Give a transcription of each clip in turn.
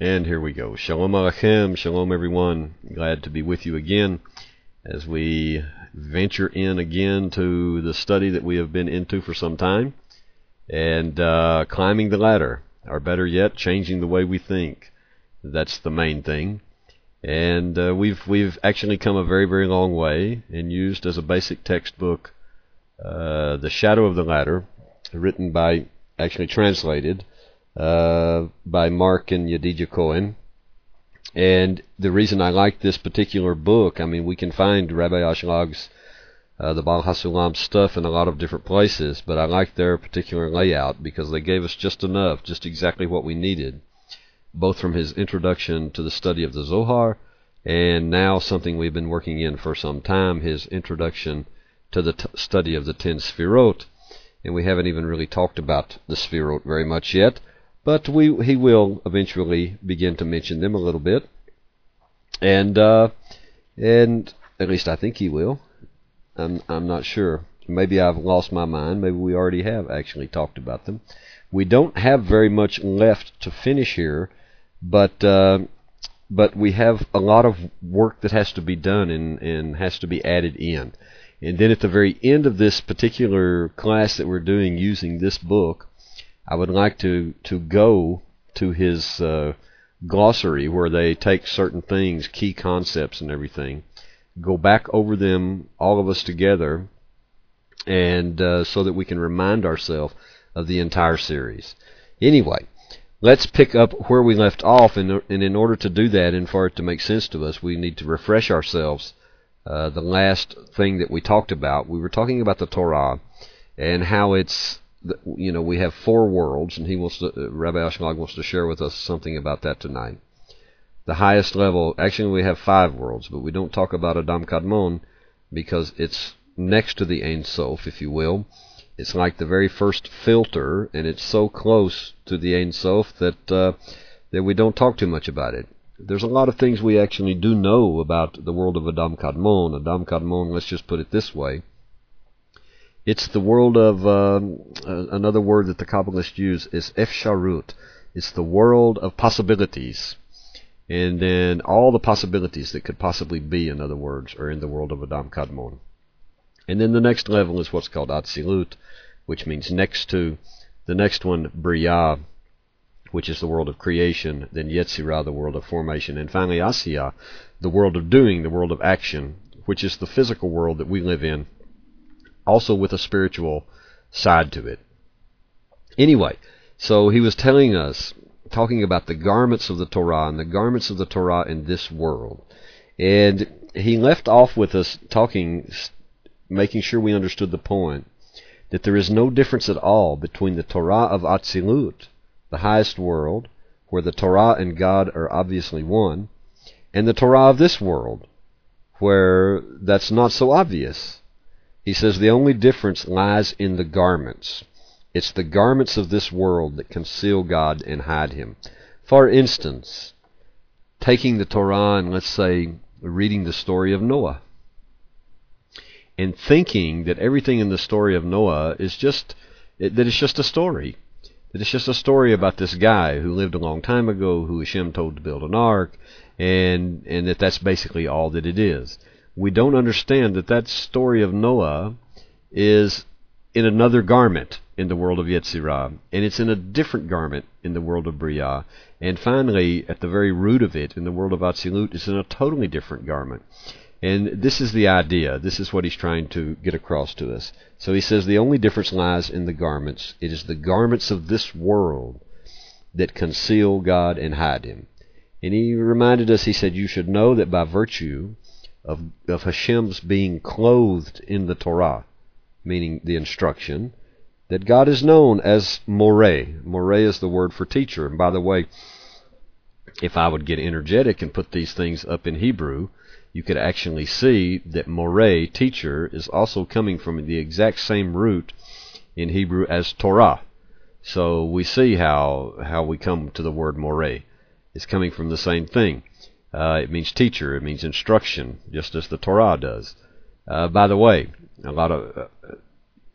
And here we go. Shalom Alechem. Shalom, everyone. Glad to be with you again as we venture in again to the study that we have been into for some time and uh, climbing the ladder, or better yet, changing the way we think. That's the main thing. And uh, we've we've actually come a very very long way and used as a basic textbook uh, the Shadow of the Ladder, written by actually translated by Mark and Yedidah Cohen. And the reason I like this particular book, I mean, we can find Rabbi Ashlag's uh, the Baal HaSulam stuff in a lot of different places, but I like their particular layout because they gave us just enough, just exactly what we needed, both from his introduction to the study of the Zohar and now something we've been working in for some time, his introduction to the t- study of the Ten Sphirot. And we haven't even really talked about the Sphirot very much yet. But we he will eventually begin to mention them a little bit, and uh, and at least I think he will. I'm I'm not sure. Maybe I've lost my mind. Maybe we already have actually talked about them. We don't have very much left to finish here, but uh, but we have a lot of work that has to be done and, and has to be added in. And then at the very end of this particular class that we're doing using this book, I would like to to go to his uh, glossary where they take certain things, key concepts, and everything, go back over them, all of us together, and uh, so that we can remind ourselves of the entire series. Anyway, let's pick up where we left off, and, and in order to do that, and for it to make sense to us, we need to refresh ourselves. Uh, the last thing that we talked about, we were talking about the Torah and how it's you know, we have four worlds, and he wants to, uh, Rabbi Ashlag wants to share with us something about that tonight. The highest level, actually, we have five worlds, but we don't talk about Adam Kadmon because it's next to the Ein Sof, if you will. It's like the very first filter, and it's so close to the Ein Sof that uh, that we don't talk too much about it. There's a lot of things we actually do know about the world of Adam Kadmon. Adam Kadmon, let's just put it this way it's the world of um, another word that the Kabbalists use is efsharut. It's the world of possibilities, and then all the possibilities that could possibly be, in other words, are in the world of Adam Kadmon. And then the next level is what's called Atzilut, which means next to. The next one, Bria, which is the world of creation. Then Yetzirah, the world of formation. And finally, Asiya, the world of doing, the world of action, which is the physical world that we live in also with a spiritual side to it. Anyway, so he was telling us, talking about the garments of the Torah and the garments of the Torah in this world. And he left off with us talking, making sure we understood the point, that there is no difference at all between the Torah of Atzilut, the highest world, where the Torah and God are obviously one, and the Torah of this world, where that's not so obvious. He says the only difference lies in the garments. It's the garments of this world that conceal God and hide Him. For instance, taking the Torah and let's say reading the story of Noah and thinking that everything in the story of Noah is just that it's just a story. That it's just a story about this guy who lived a long time ago, who Hashem told to build an ark, and and that that's basically all that it is we don't understand that that story of Noah is in another garment in the world of Yetzirah, and it's in a different garment in the world of Bria, and finally, at the very root of it, in the world of Atzilut, it's in a totally different garment. And this is the idea. This is what he's trying to get across to us. So he says the only difference lies in the garments. It is the garments of this world that conceal God and hide Him. And he reminded us, he said, You should know that by virtue of, of Hashem's being clothed in the Torah, meaning the instruction, that God is known as Moreh. Moreh is the word for teacher. And by the way, if I would get energetic and put these things up in Hebrew, you could actually see that Moreh, teacher, is also coming from the exact same root in Hebrew as Torah. So we see how how we come to the word Moreh. It's coming from the same thing. Uh, it means teacher. It means instruction, just as the Torah does. Uh, by the way, a lot of uh,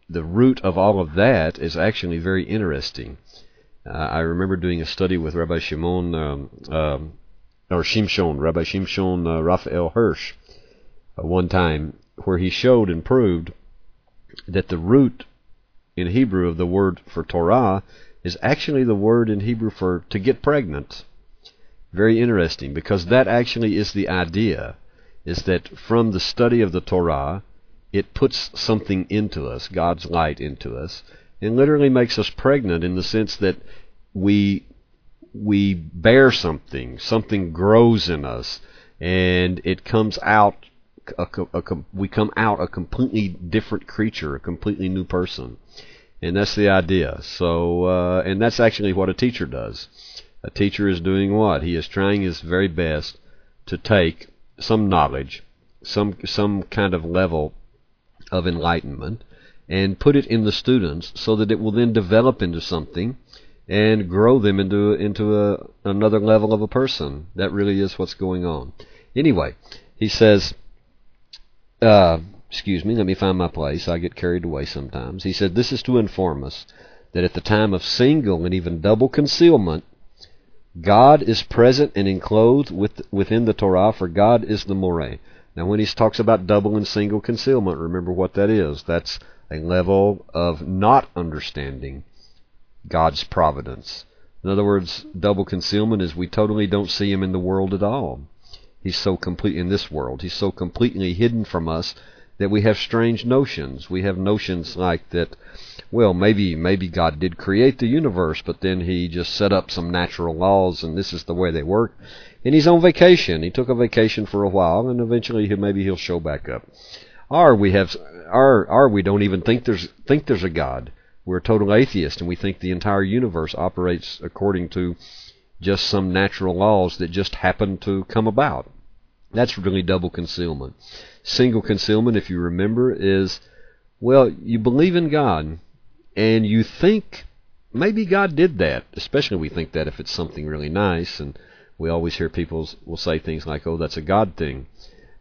the root of all of that is actually very interesting. Uh, I remember doing a study with Rabbi Shimon, um, um, or Shimshon, Rabbi Shimshon uh, Raphael Hirsch, one time, where he showed and proved that the root in Hebrew of the word for Torah is actually the word in Hebrew for to get pregnant. Very interesting, because that actually is the idea, is that from the study of the Torah, it puts something into us, God's light into us, and literally makes us pregnant in the sense that we we bear something, something grows in us, and it comes out. A, a, we come out a completely different creature, a completely new person, and that's the idea. So, uh, and that's actually what a teacher does. A teacher is doing what? He is trying his very best to take some knowledge, some some kind of level of enlightenment, and put it in the students so that it will then develop into something and grow them into into a, another level of a person. That really is what's going on. Anyway, he says, uh, excuse me, let me find my place. I get carried away sometimes. He said, This is to inform us that at the time of single and even double concealment, God is present and enclosed with, within the Torah, for God is the Moreh. Now, when he talks about double and single concealment, remember what that is. That's a level of not understanding God's providence. In other words, double concealment is we totally don't see him in the world at all. He's so complete in this world. He's so completely hidden from us that we have strange notions. We have notions like that, well, maybe maybe God did create the universe, but then he just set up some natural laws and this is the way they work. And he's on vacation. He took a vacation for a while and eventually he, maybe he'll show back up. Or we have or or we don't even think there's think there's a God. We're a total atheist and we think the entire universe operates according to just some natural laws that just happen to come about. That's really double concealment. Single concealment, if you remember, is well, you believe in God and you think maybe God did that. Especially we think that if it's something really nice and we always hear people will say things like, "Oh, that's a God thing."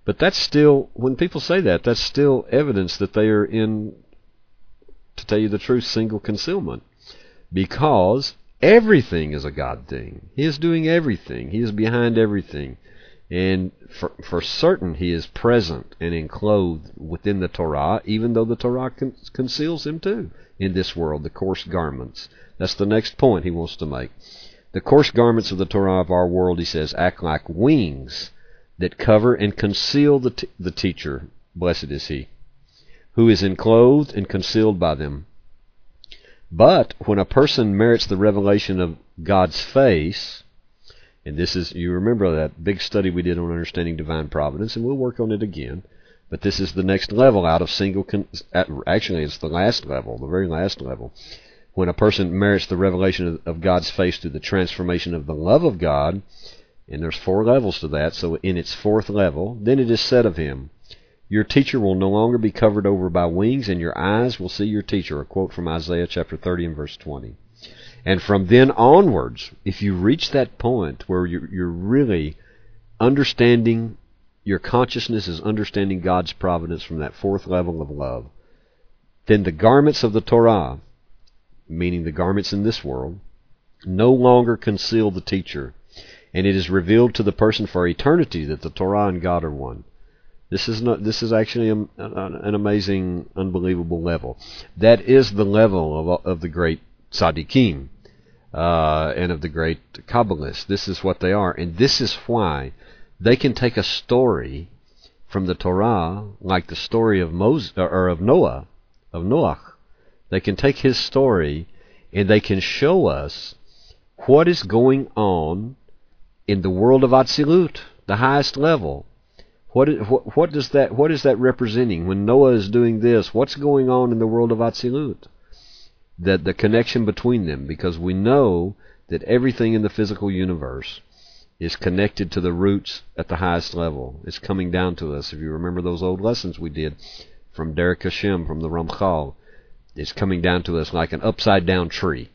But that's still when people say that, that's still evidence that they are in to tell you the truth, single concealment. Because everything is a God thing. He is doing everything. He is behind everything. And for, for certain, he is present and enclosed within the Torah, even though the Torah con- conceals him too in this world, the coarse garments. That's the next point he wants to make. The coarse garments of the Torah of our world, he says, act like wings that cover and conceal the, t- the teacher. Blessed is he who is enclosed and concealed by them. But when a person merits the revelation of God's face, and this is, you remember that big study we did on understanding divine providence, and we'll work on it again. But this is the next level out of single, con- actually, it's the last level, the very last level. When a person merits the revelation of, of God's face through the transformation of the love of God, and there's four levels to that, so in its fourth level, then it is said of him, your teacher will no longer be covered over by wings, and your eyes will see your teacher. A quote from Isaiah chapter 30 and verse 20. And from then onwards, if you reach that point where you're, you're really understanding, your consciousness is understanding God's providence from that fourth level of love, then the garments of the Torah, meaning the garments in this world, no longer conceal the teacher, and it is revealed to the person for eternity that the Torah and God are one. This is not. This is actually an amazing, unbelievable level. That is the level of, of the great tzaddikim uh, and of the great Kabbalists. This is what they are, and this is why they can take a story from the Torah, like the story of Moses or of Noah, of Noah. They can take his story and they can show us what is going on in the world of Atzilut, the highest level what, what, what does that what is that representing when Noah is doing this? What's going on in the world of Atzilut? That the connection between them, because we know that everything in the physical universe is connected to the roots at the highest level. It's coming down to us. If you remember those old lessons we did from Derech Hashem, from the Ramchal, it's coming down to us like an upside down tree.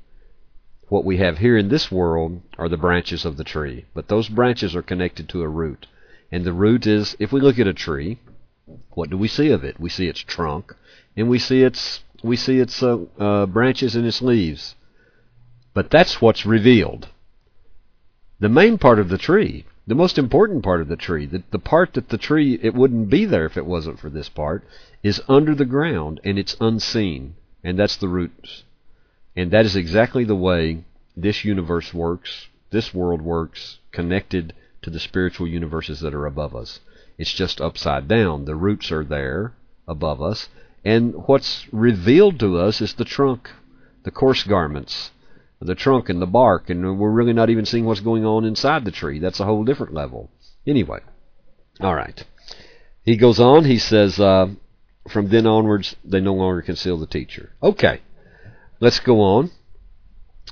What we have here in this world are the branches of the tree, but those branches are connected to a root. And the root is, if we look at a tree, what do we see of it? We see its trunk, and we see its we see its uh, uh, branches and its leaves. But that's what's revealed. The main part of the tree, the most important part of the tree, the, the part that the tree, it wouldn't be there if it wasn't for this part, is under the ground and it's unseen. And that's the roots. And that is exactly the way this universe works, this world works, connected to the spiritual universes that are above us. It's just upside down. The roots are there above us, and what's revealed to us is the trunk, the coarse garments, the trunk and the bark, and we're really not even seeing what's going on inside the tree. That's a whole different level. Anyway, all right. He goes on. He says, uh, from then onwards, they no longer conceal the teacher. Okay, let's go on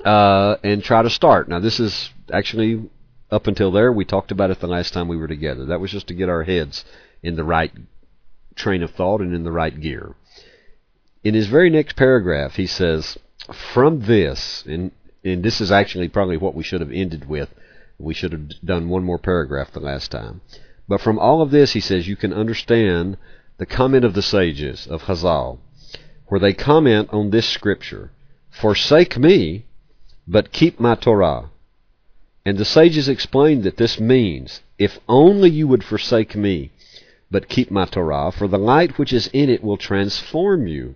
uh, and try to start. Now, this is actually up until there. We talked about it the last time we were together. That was just to get our heads in the right train of thought and in the right gear. In his very next paragraph, he says, From this, and, and this is actually probably what we should have ended with. We should have done one more paragraph the last time. But from all of this, he says, you can understand the comment of the sages of Chazal, where they comment on this scripture Forsake me, but keep my Torah. And the sages explained that this means, If only you would forsake me, but keep my Torah, for the light which is in it will transform you.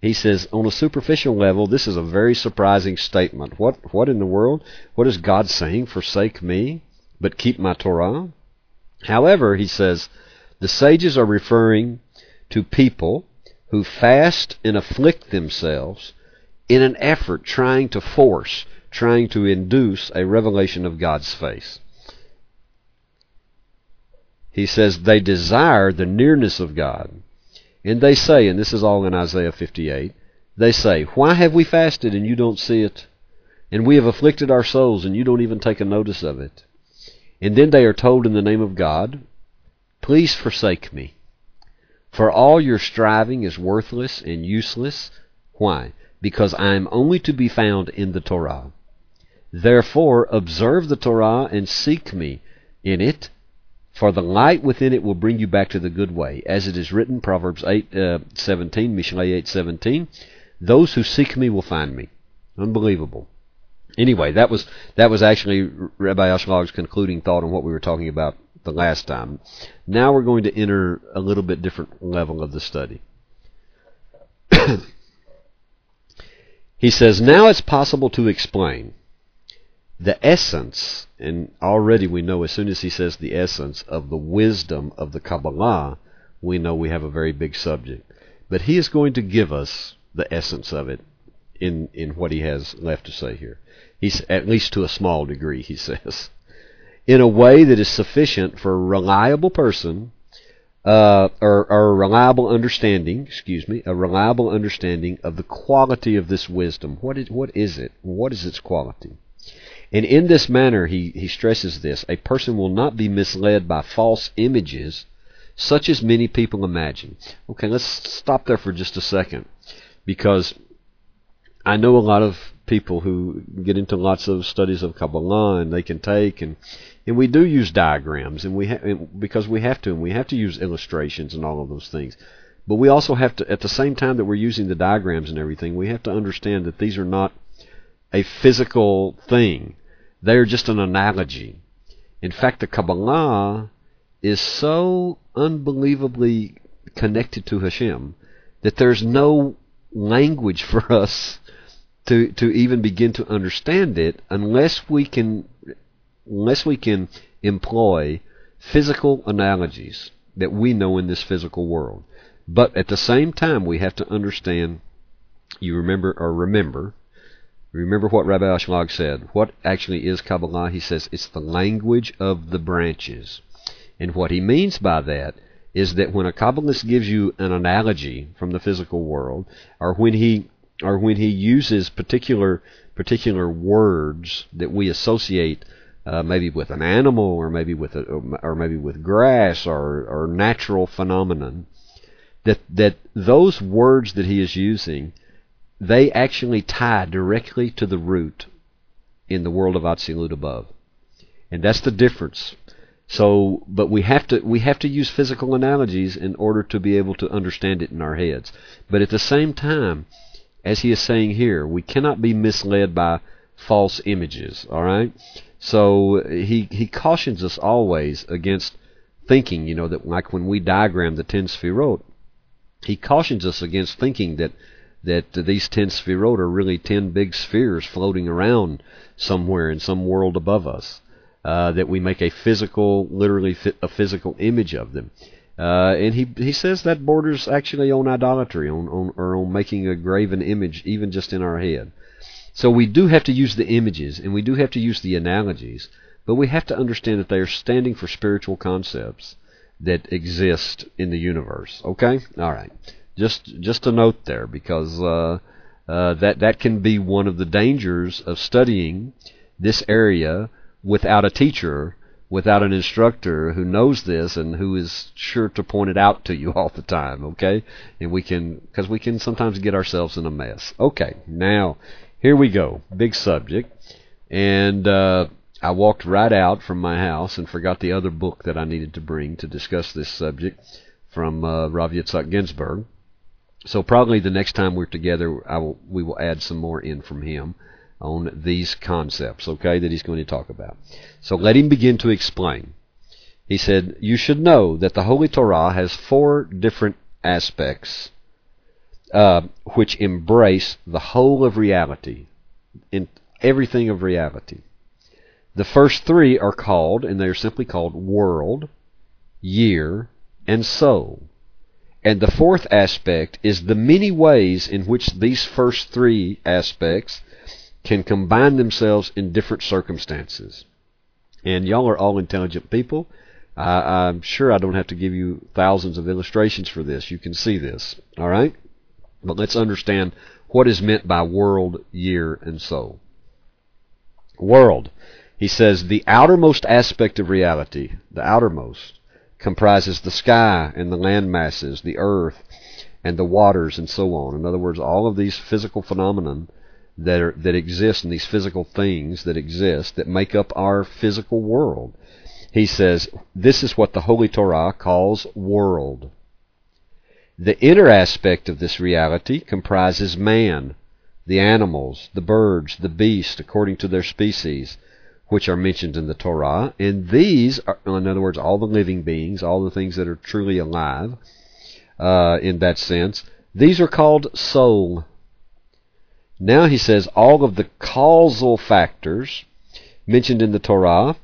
He says, on a superficial level, this is a very surprising statement. What, what in the world? What is God saying? Forsake me, but keep my Torah? However, he says, the sages are referring to people who fast and afflict themselves in an effort trying to force, trying to induce a revelation of God's face. He says they desire the nearness of God. And they say, and this is all in Isaiah 58, they say, Why have we fasted and you don't see it? And we have afflicted our souls and you don't even take a notice of it. And then they are told in the name of God, Please forsake me. For all your striving is worthless and useless. Why? because I am only to be found in the Torah. Therefore, observe the Torah and seek me in it, for the light within it will bring you back to the good way, as it is written, Proverbs eight uh, seventeen, eight seventeen. Those who seek me will find me. Unbelievable. Anyway, that was that was actually Rabbi Ashlag's concluding thought on what we were talking about the last time. Now we're going to enter a little bit different level of the study. he says now it's possible to explain the essence, and already we know as soon as he says the essence of the wisdom of the Kabbalah, we know we have a very big subject. But he is going to give us the essence of it in, in what he has left to say here. He's at least to a small degree, he says. In a way that is sufficient for a reliable person uh, or, or a reliable understanding, excuse me, a reliable understanding of the quality of this wisdom. What is, what is it? What is its quality? And in this manner, he, he stresses this a person will not be misled by false images such as many people imagine. Okay, let's stop there for just a second because I know a lot of people who get into lots of studies of Kabbalah and they can take and and we do use diagrams and we ha- because we have to and we have to use illustrations and all of those things but we also have to at the same time that we're using the diagrams and everything we have to understand that these are not a physical thing they're just an analogy in fact the kabbalah is so unbelievably connected to Hashem that there's no language for us to to even begin to understand it unless we can unless we can employ physical analogies that we know in this physical world. But at the same time, we have to understand, you remember, or remember, remember what Rabbi Ashlag said. What actually is Kabbalah? He says it's the language of the branches. And what he means by that is that when a Kabbalist gives you an analogy from the physical world, or when he or when he uses particular particular words that we associate uh, maybe with an animal or maybe with a, or maybe with grass or, or natural phenomenon that that those words that he is using they actually tie directly to the root in the world of Atzilut above and that's the difference so but we have to we have to use physical analogies in order to be able to understand it in our heads but at the same time as he is saying here, we cannot be misled by false images. All right. So he he cautions us always against thinking, you know, that like when we diagram the ten sefirot, he cautions us against thinking that that these ten sefirot are really ten big spheres floating around somewhere in some world above us. Uh, that we make a physical, literally a physical image of them. Uh, and he he says that borders actually on idolatry, on, on or on making a graven image, even just in our head. So we do have to use the images, and we do have to use the analogies, but we have to understand that they are standing for spiritual concepts that exist in the universe. Okay, all right. Just just a note there, because uh, uh, that that can be one of the dangers of studying this area without a teacher without an instructor who knows this and who is sure to point it out to you all the time, okay? And we can, because we can sometimes get ourselves in a mess. Okay, now, here we go. Big subject. And uh, I walked right out from my house and forgot the other book that I needed to bring to discuss this subject from uh, Rav Yitzhak Ginsburgh. So probably the next time we're together, will, we will add some more in from him on these concepts, okay, that he's going to talk about. So let him begin to explain. He said, You should know that the Holy Torah has four different aspects uh, which embrace the whole of reality, in everything of reality. The first three are called, and they are simply called world, year, and soul. And the fourth aspect is the many ways in which these first three aspects can combine themselves in different circumstances. And y'all are all intelligent people. I, I'm sure I don't have to give you thousands of illustrations for this. You can see this. All right? But let's understand what is meant by world, year, and soul. World. He says the outermost aspect of reality, the outermost, comprises the sky and the land masses, the earth and the waters, and so on. In other words, all of these physical phenomena that are, that exist and these physical things that exist that make up our physical world. He says this is what the Holy Torah calls world. The inner aspect of this reality comprises man, the animals, the birds, the beasts, according to their species, which are mentioned in the Torah. And these are, in other words, all the living beings, all the things that are truly alive, uh, in that sense, these are called soul. Now he says all of the causal factors mentioned in the Torah,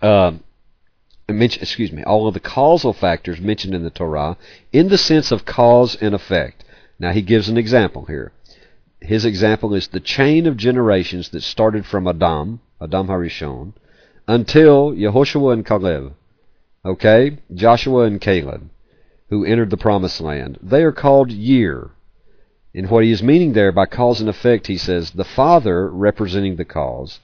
uh, excuse me, all of the causal factors mentioned in the Torah in the sense of cause and effect. Now he gives an example here. His example is the chain of generations that started from Adam, Adam Harishon, until Yehoshua and Caleb, okay, Joshua and Caleb, who entered the promised land. They are called year. And what he is meaning there by cause and effect, he says, the Father representing the cause,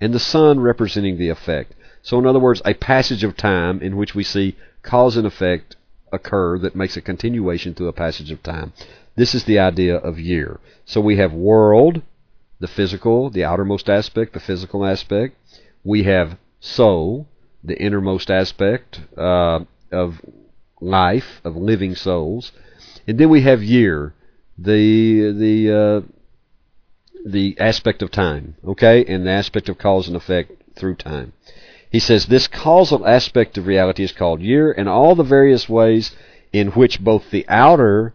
and the Son representing the effect. So, in other words, a passage of time in which we see cause and effect occur that makes a continuation through a passage of time. This is the idea of year. So we have world, the physical, the outermost aspect, the physical aspect. We have soul, the innermost aspect uh, of life, of living souls. And then we have year, the the uh, the aspect of time, okay, and the aspect of cause and effect through time. He says this causal aspect of reality is called year, and all the various ways in which both the outer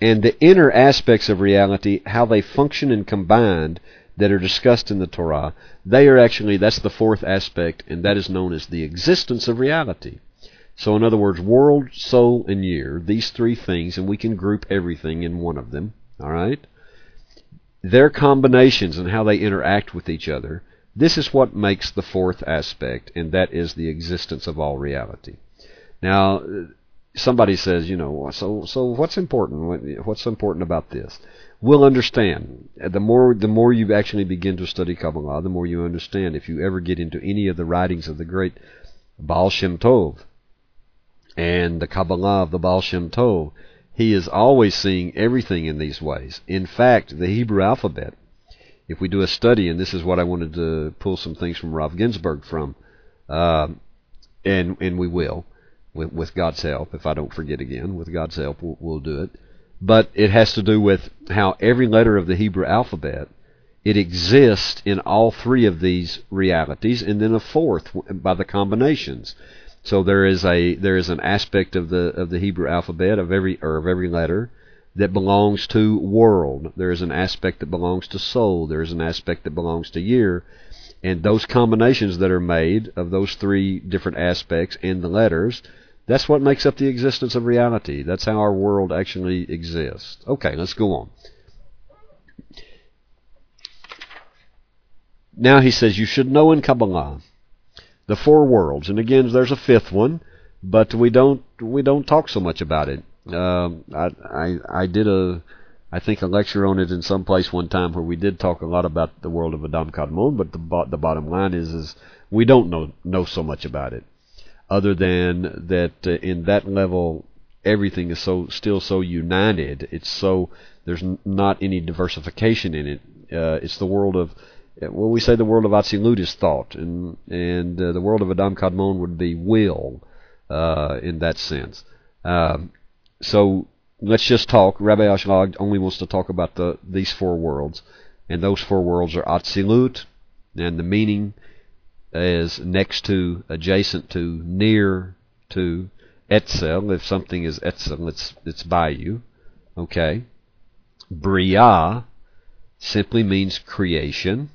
and the inner aspects of reality, how they function and combined, that are discussed in the Torah, they are actually that's the fourth aspect, and that is known as the existence of reality. So, in other words, world, soul, and year, these three things, and we can group everything in one of them, all right? Their combinations and how they interact with each other, this is what makes the fourth aspect, and that is the existence of all reality. Now, somebody says, you know, so so what's important? What's important about this? We'll understand. The more the more you actually begin to study Kabbalah, the more you understand. If you ever get into any of the writings of the great Baal Shem Tov, and the Kabbalah of the Baal Shem Tov, he is always seeing everything in these ways. In fact, the Hebrew alphabet, if we do a study, and this is what I wanted to pull some things from Rav Ginsburgh from, uh, and and we will, with, with God's help. If I don't forget again, with God's help, we'll, we'll do it. but it has to do with how every letter of the Hebrew alphabet it exists in all three of these realities, and then a fourth by the combinations. So there is a there is an aspect of the of the Hebrew alphabet of every or of every letter that belongs to world. There is an aspect that belongs to soul. There is an aspect that belongs to year. And those combinations that are made of those three different aspects and the letters, that's what makes up the existence of reality. That's how our world actually exists. Okay, let's go on. Now he says, You should know in Kabbalah the four worlds. And again, there's a fifth one, but we don't we don't talk so much about it. Um, I, I I did a I think a lecture on it in some place one time where we did talk a lot about the world of Adam Kadmon, but the the bottom line is is we don't know know so much about it, other than that uh, in that level everything is so still so united. It's so there's n- not any diversification in it. Uh, it's the world of well, we say the world of Atzilut is thought, and and uh, the world of Adam Kadmon would be will, uh, in that sense. Um, so let's just talk. Rabbi Ashlag only wants to talk about the these four worlds, and those four worlds are Atzilut, and the meaning is next to, adjacent to, near to, Etzel. If something is Etzel, it's it's by you. Okay. Bria simply means creation.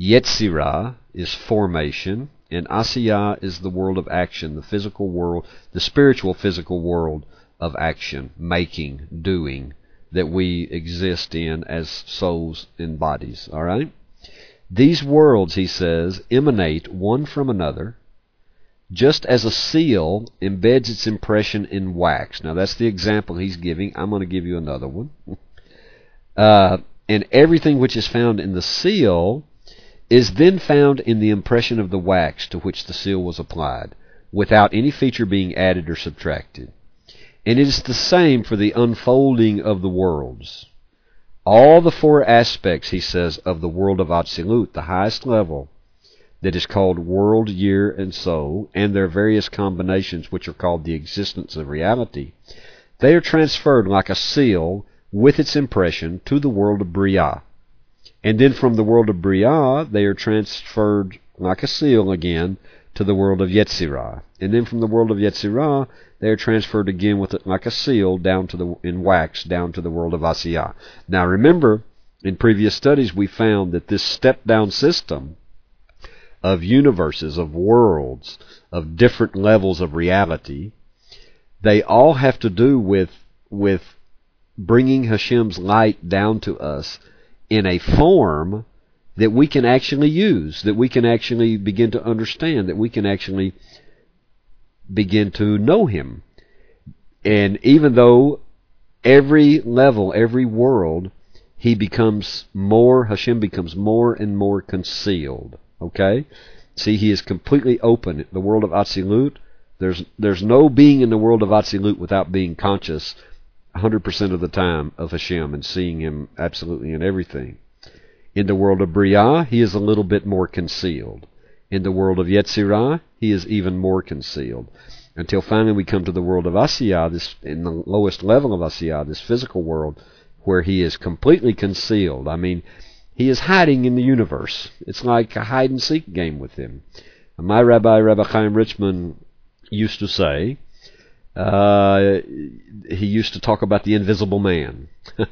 Yetzirah is formation, and Asiyah is the world of action, the physical world, the spiritual physical world of action, making, doing, that we exist in as souls and bodies. All right? These worlds, he says, emanate one from another, just as a seal embeds its impression in wax. Now, that's the example he's giving. I'm going to give you another one. Uh, and everything which is found in the seal is then found in the impression of the wax to which the seal was applied, without any feature being added or subtracted. And it is the same for the unfolding of the worlds. All the four aspects, he says, of the world of Atzilut, the highest level, that is called world, year, and soul, and their various combinations, which are called the existence of reality, they are transferred like a seal with its impression to the world of Bria. And then from the world of Bria, they are transferred like a seal again to the world of Yetzirah. And then from the world of Yetzirah, they are transferred again with it like a seal down to the in wax down to the world of Asiyah. Now remember, in previous studies we found that this step down system of universes, of worlds, of different levels of reality, they all have to do with with bringing Hashem's light down to us in a form that we can actually use, that we can actually begin to understand, that we can actually begin to know Him. And even though every level, every world, He becomes more, Hashem becomes more and more concealed. Okay? See, He is completely open. The world of Atzilut, there's, there's no being in the world of Atzilut without being conscious 100% of the time of Hashem and seeing Him absolutely in everything. In the world of Bria, He is a little bit more concealed. In the world of Yetzirah, He is even more concealed. Until finally we come to the world of Asiyah, this in the lowest level of Asiyah, this physical world, where He is completely concealed. I mean, He is hiding in the universe. It's like a hide and seek game with Him. My rabbi, Rabbi Chaim Richman, used to say, uh, he used to talk about the invisible man.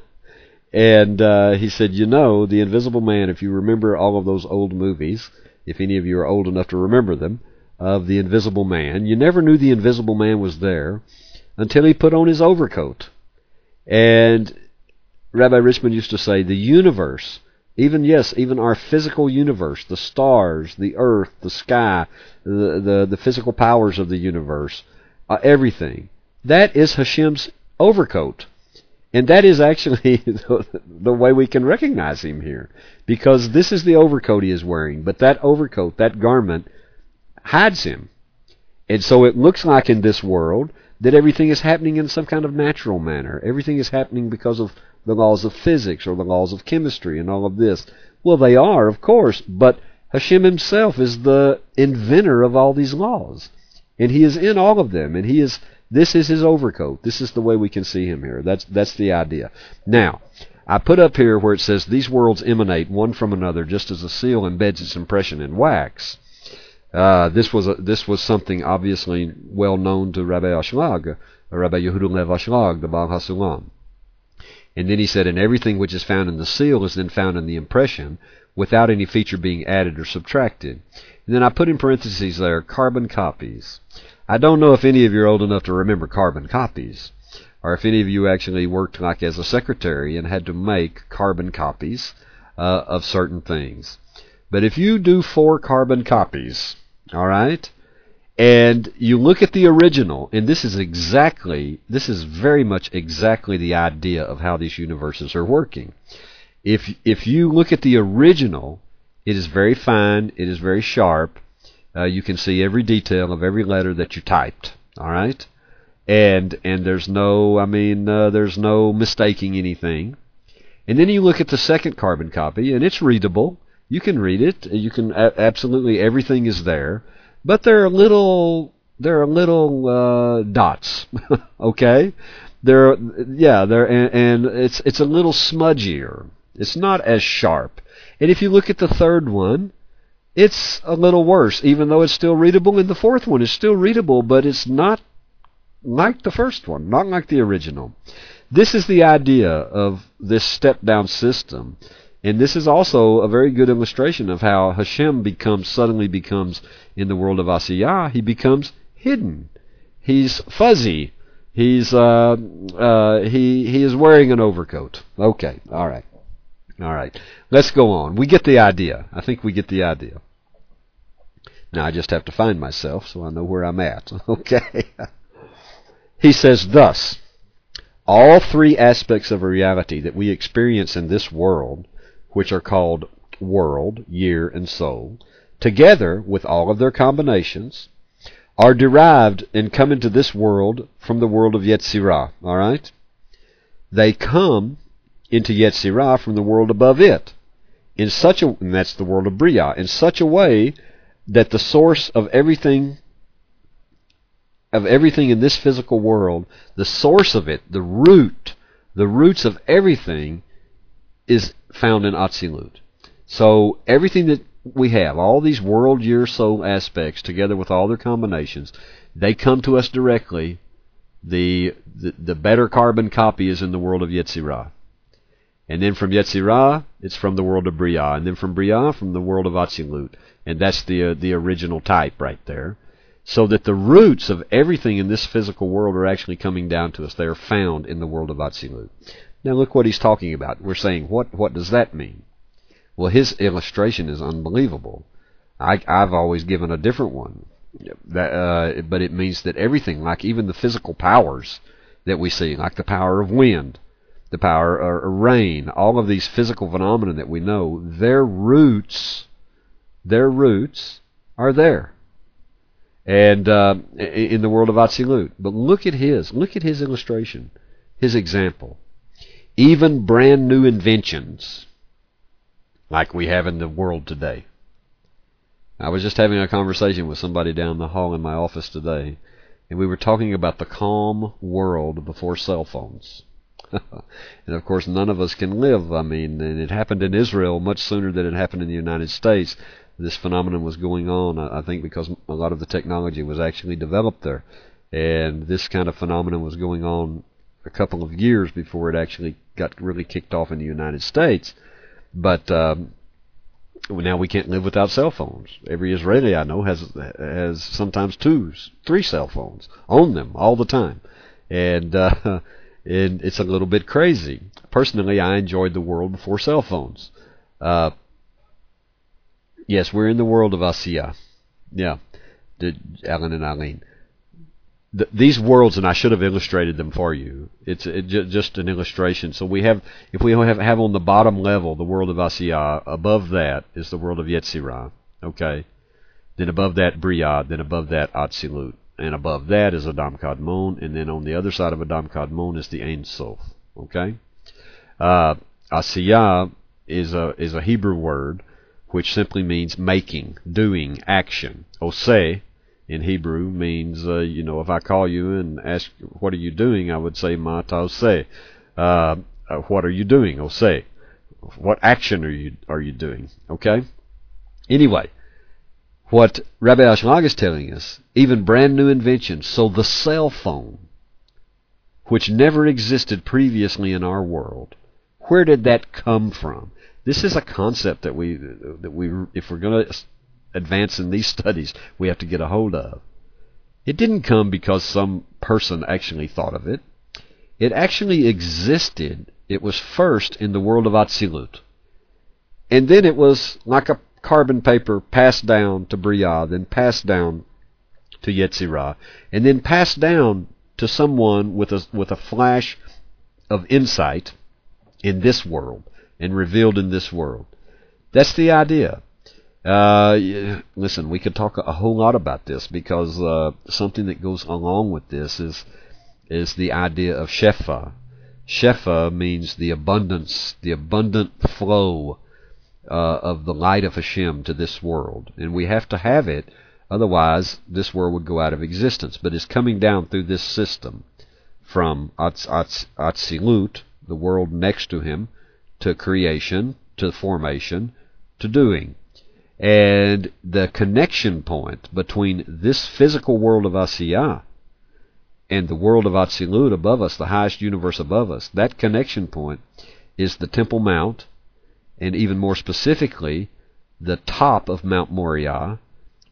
and uh, he said, you know, the invisible man, if you remember all of those old movies, if any of you are old enough to remember them, of the invisible man, you never knew the invisible man was there until he put on his overcoat. And Rabbi Richman used to say, the universe, even yes, even our physical universe, the stars, the earth, the sky, the the, the physical powers of the universe, uh, everything. That is Hashem's overcoat. And that is actually the, way we can recognize him here. Because this is the overcoat he is wearing, but that overcoat, that garment, hides him. And so it looks like in this world that everything is happening in some kind of natural manner. Everything is happening because of the laws of physics or the laws of chemistry and all of this. Well, they are, of course, but Hashem himself is the inventor of all these laws. And he is in all of them, and he is This is his overcoat. This is the way we can see him here. That's that's the idea. Now, I put up here where it says these worlds emanate one from another, just as a seal embeds its impression in wax. Uh, this was a, this was something obviously well known to Rabbi Ashlag, Rabbi Yehuda Leib Ashlag, the Baal HaSulam. And then he said, and everything which is found in the seal is then found in the impression, without any feature being added or subtracted. And then I put in parentheses there, carbon copies. I don't know if any of you are old enough to remember carbon copies, or if any of you actually worked like as a secretary and had to make carbon copies uh, of certain things. But if you do four carbon copies, all right, and you look at the original, and this is exactly, this is very much exactly the idea of how these universes are working. If if you look at the original, it is very fine, it is very sharp, uh, you can see every detail of every letter that you typed. All right, and and there's no, I mean, uh, there's no mistaking anything. And then you look at the second carbon copy, and it's readable. You can read it. You can absolutely everything is there, but there are little there are little uh, dots. okay, there, yeah, there, and, and it's it's a little smudgier. It's not as sharp. And if you look at the third one, it's a little worse, even though it's still readable. And the fourth one is still readable, but it's not like the first one, not like the original. This is the idea of this step down system. And this is also a very good illustration of how Hashem becomes suddenly becomes in the world of Asiyah, he becomes hidden. He's fuzzy. He's uh, uh, he he is wearing an overcoat. Okay, all right. All right. Let's go on. We get the idea. I think we get the idea. Now I just have to find myself so I know where I'm at. Okay. he says thus, all three aspects of reality that we experience in this world, which are called world, year, and soul, together with all of their combinations, are derived and come into this world from the world of Yetzirah. All right? They come into Yetzirah from the world above it. In such a, and that's the world of Bria, in such a way that the source of everything, of everything in this physical world, the source of it, the root, the roots of everything, is found in Atzilut. So everything that we have, all these world, year, soul aspects, together with all their combinations, they come to us directly. The, the, the better carbon copy is in the world of Yetzirah. And then from Yetzirah, it's from the world of Bria. And then from Bria, from the world of Atzilut. And that's the, uh, the original type right there. So that the roots of everything in this physical world are actually coming down to us. They are found in the world of Atzilut. Now look what he's talking about. We're saying, what, what does that mean? Well, his illustration is unbelievable. I, I've always given a different one. That, uh, but it means that everything, like even the physical powers that we see, like the power of wind, the power or rain, all of these physical phenomena that we know, their roots, their roots are there. And uh, in the world of Atzilut. But look at his, look at his illustration, his example. Even brand new inventions, like we have in the world today. I was just having a conversation with somebody down the hall in my office today, and we were talking about the calm world before cell phones. and of course, none of us can live. I mean, and it happened in Israel much sooner than it happened in the United States. This phenomenon was going on, I think, because a lot of the technology was actually developed there. And this kind of phenomenon was going on a couple of years before it actually got really kicked off in the United States. But um, now we can't live without cell phones. Every Israeli I know has has sometimes two, three cell phones on them all the time, and uh, and it's a little bit crazy. Personally, I enjoyed the world before cell phones. Uh, yes, we're in the world of Asiya. Yeah, Alan and Eileen. The, these worlds, and I should have illustrated them for you. It's it, just an illustration. So we have, if we have have on the bottom level the world of Asiya, above that is the world of Yetzirah. Okay, then above that Bria, then above that Atzilut and above that is Adam Kadmon, and then on the other side of Adam Kadmon is the Ein Sof. Okay, uh, Asiyah is a is a Hebrew word which simply means making, doing, action. Ose in Hebrew means, uh, you know, if I call you and ask, what are you doing, I would say, ma se. Uh, uh, what are you doing? I'll what action are you are you doing? Okay. Anyway, what Rabbi Ashlag is telling us, even brand new inventions. So the cell phone, which never existed previously in our world, where did that come from? This is a concept that we that we if we're going to advance in these studies, we have to get a hold of. It didn't come because some person actually thought of it. It actually existed. It was first in the world of Atzilut. And then it was like a carbon paper passed down to Briah, then passed down to Yetzirah, and then passed down to someone with a, with a flash of insight in this world and revealed in this world. That's the idea. Uh, listen, we could talk a whole lot about this because uh, something that goes along with this is is the idea of shefa. Shefa means the abundance, the abundant flow uh, of the light of Hashem to this world, and we have to have it, otherwise this world would go out of existence. But it's coming down through this system from Atzilut, the world next to him, to creation, to formation, to doing. And the connection point between this physical world of Asiyah and the world of Atzilut above us, the highest universe above us, that connection point is the Temple Mount, and even more specifically, the top of Mount Moriah,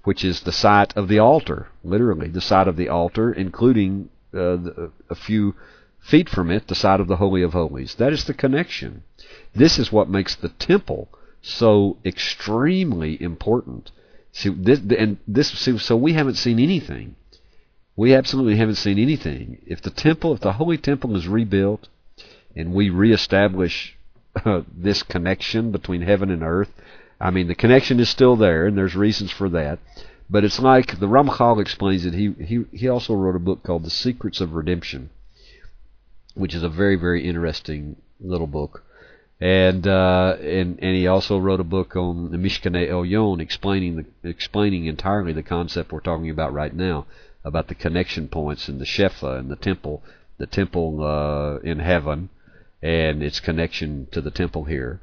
which is the site of the altar, literally the site of the altar, including uh, the, a few feet from it, the site of the Holy of Holies. That is the connection. This is what makes the temple so extremely important. See, this, and this, so we haven't seen anything. We absolutely haven't seen anything. If the temple, if the holy temple is rebuilt, and we reestablish this connection between heaven and earth, I mean, the connection is still there, and there's reasons for that. But it's like the Ramchal explains it. He he he also wrote a book called The Secrets of Redemption, which is a very very interesting little book and uh, and and he also wrote a book on the Mishkanei Elyon, explaining the explaining entirely the concept we're talking about right now about the connection points in the Shefa and the temple, the temple uh, in heaven, and its connection to the temple here.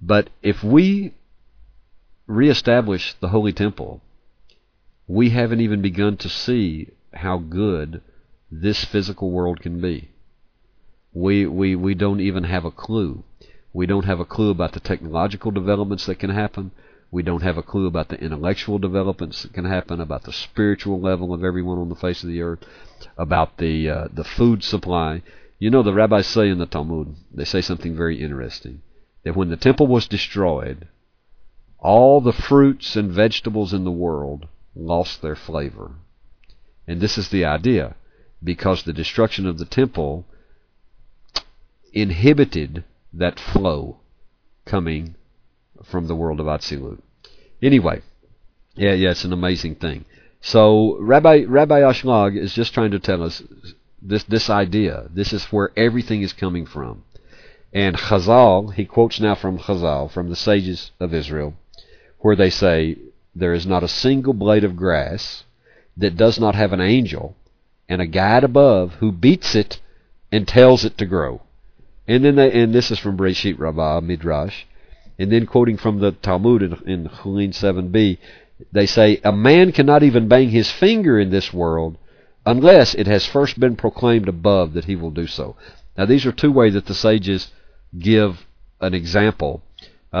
But if we reestablish the holy temple, we haven't even begun to see how good this physical world can be. We we we don't even have a clue we don't have a clue about the technological developments that can happen. We don't have a clue about the intellectual developments that can happen, about the spiritual level of everyone on the face of the earth, about the uh, the food supply. You know, the rabbis say in the Talmud, they say something very interesting that when the temple was destroyed, all the fruits and vegetables in the world lost their flavor. And this is the idea, because the destruction of the temple inhibited that flow coming from the world of Atzilut. Anyway, yeah, yeah, it's an amazing thing. So Rabbi Rabbi Ashlag is just trying to tell us this this idea. This is where everything is coming from. And Chazal, he quotes now from Chazal, from the sages of Israel, where they say, There is not a single blade of grass that does not have an angel and a guide above who beats it and tells it to grow. And then they, and this is from Breshit Rabbah Midrash, and then quoting from the Talmud in, in Chulin 7b, they say a man cannot even bang his finger in this world unless it has first been proclaimed above that he will do so. Now these are two ways that the sages give an example uh,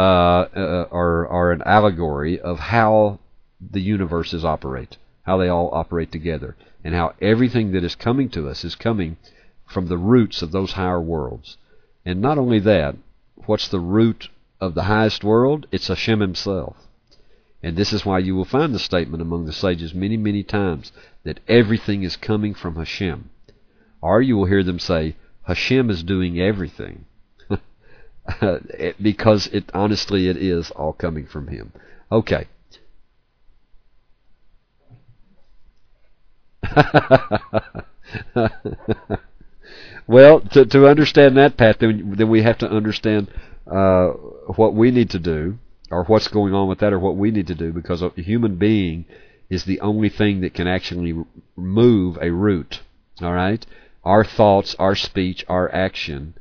uh, or, or an allegory of how the universes operate, how they all operate together, and how everything that is coming to us is coming from the roots of those higher worlds. And not only that, what's the root of the highest world? It's Hashem himself. And this is why you will find the statement among the sages many, many times that everything is coming from Hashem. Or you will hear them say, Hashem is doing everything. because it honestly it is all coming from him. Okay. Well, to to understand that path, then then we have to understand uh, what we need to do, or what's going on with that, or what we need to do, because a human being is the only thing that can actually move a root. All right, our thoughts, our speech, our action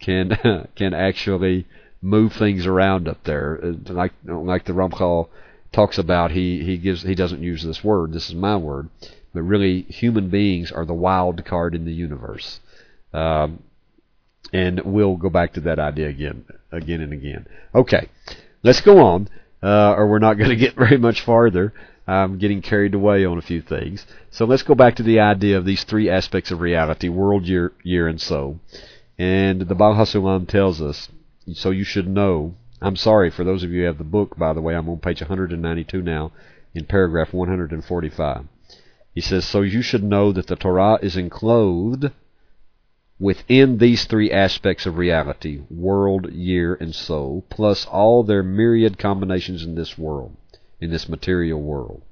can can actually move things around up there. Uh, like like the Ramchal talks about, he he gives he doesn't use this word. This is my word, but really, human beings are the wild card in the universe. Um, and we'll go back to that idea again, again and again. Okay, let's go on, uh, or we're not going to get very much farther. I'm getting carried away on a few things. So let's go back to the idea of these three aspects of reality: world, year, year, and so. And the Baal HaSulam tells us, so you should know. I'm sorry for those of you who have the book, by the way. I'm on page 192 now, in paragraph 145. He says, so you should know that the Torah is enclosed within these three aspects of reality world, year, and soul, plus all their myriad combinations in this world, in this material world.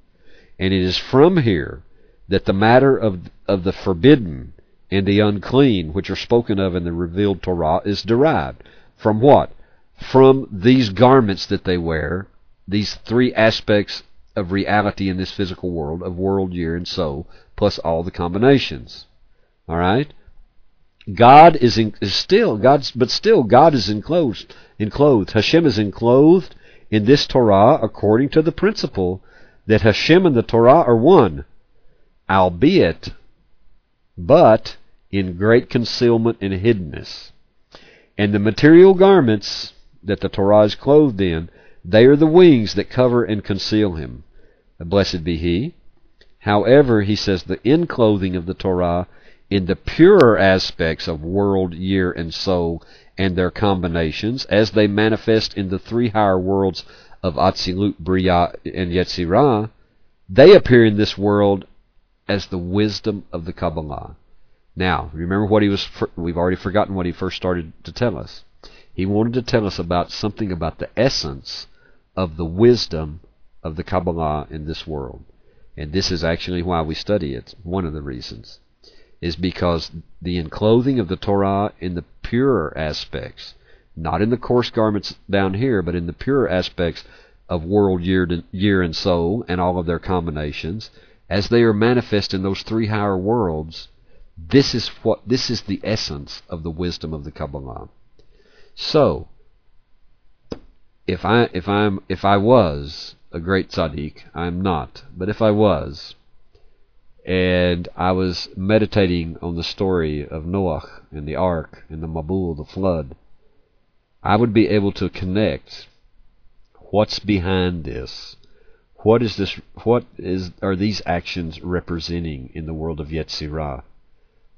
And it is from here that the matter of, of the forbidden and the unclean, which are spoken of in the revealed Torah, is derived. From what? From these garments that they wear, these three aspects of reality in this physical world, of world, year, and soul, plus all the combinations. All right? God is, in, is still God's, but still God is enclosed. Enclosed. Hashem is enclosed in this Torah according to the principle that Hashem and the Torah are one, albeit, but in great concealment and hiddenness. And the material garments that the Torah is clothed in, they are the wings that cover and conceal him. Blessed be he. However, he says the inclothing of the Torah in the purer aspects of world, year, and soul and their combinations, as they manifest in the three higher worlds of Atzilut, Bria, and Yetzirah, they appear in this world as the wisdom of the Kabbalah. Now, remember what he was, we've already forgotten what he first started to tell us. He wanted to tell us about something about the essence of the wisdom of the Kabbalah in this world. And this is actually why we study it, one of the reasons is because the enclothing of the Torah in the purer aspects, not in the coarse garments down here, but in the purer aspects of world, year, year and soul, and all of their combinations, as they are manifest in those three higher worlds, this is what this is the essence of the wisdom of the Kabbalah. So, if I if I'm if I was a great tzaddik, I'm not, but if I was, and I was meditating on the story of Noah and the ark and the Mabul, the flood, I would be able to connect what's behind this. What is this? What is are these actions representing in the world of Yetzirah?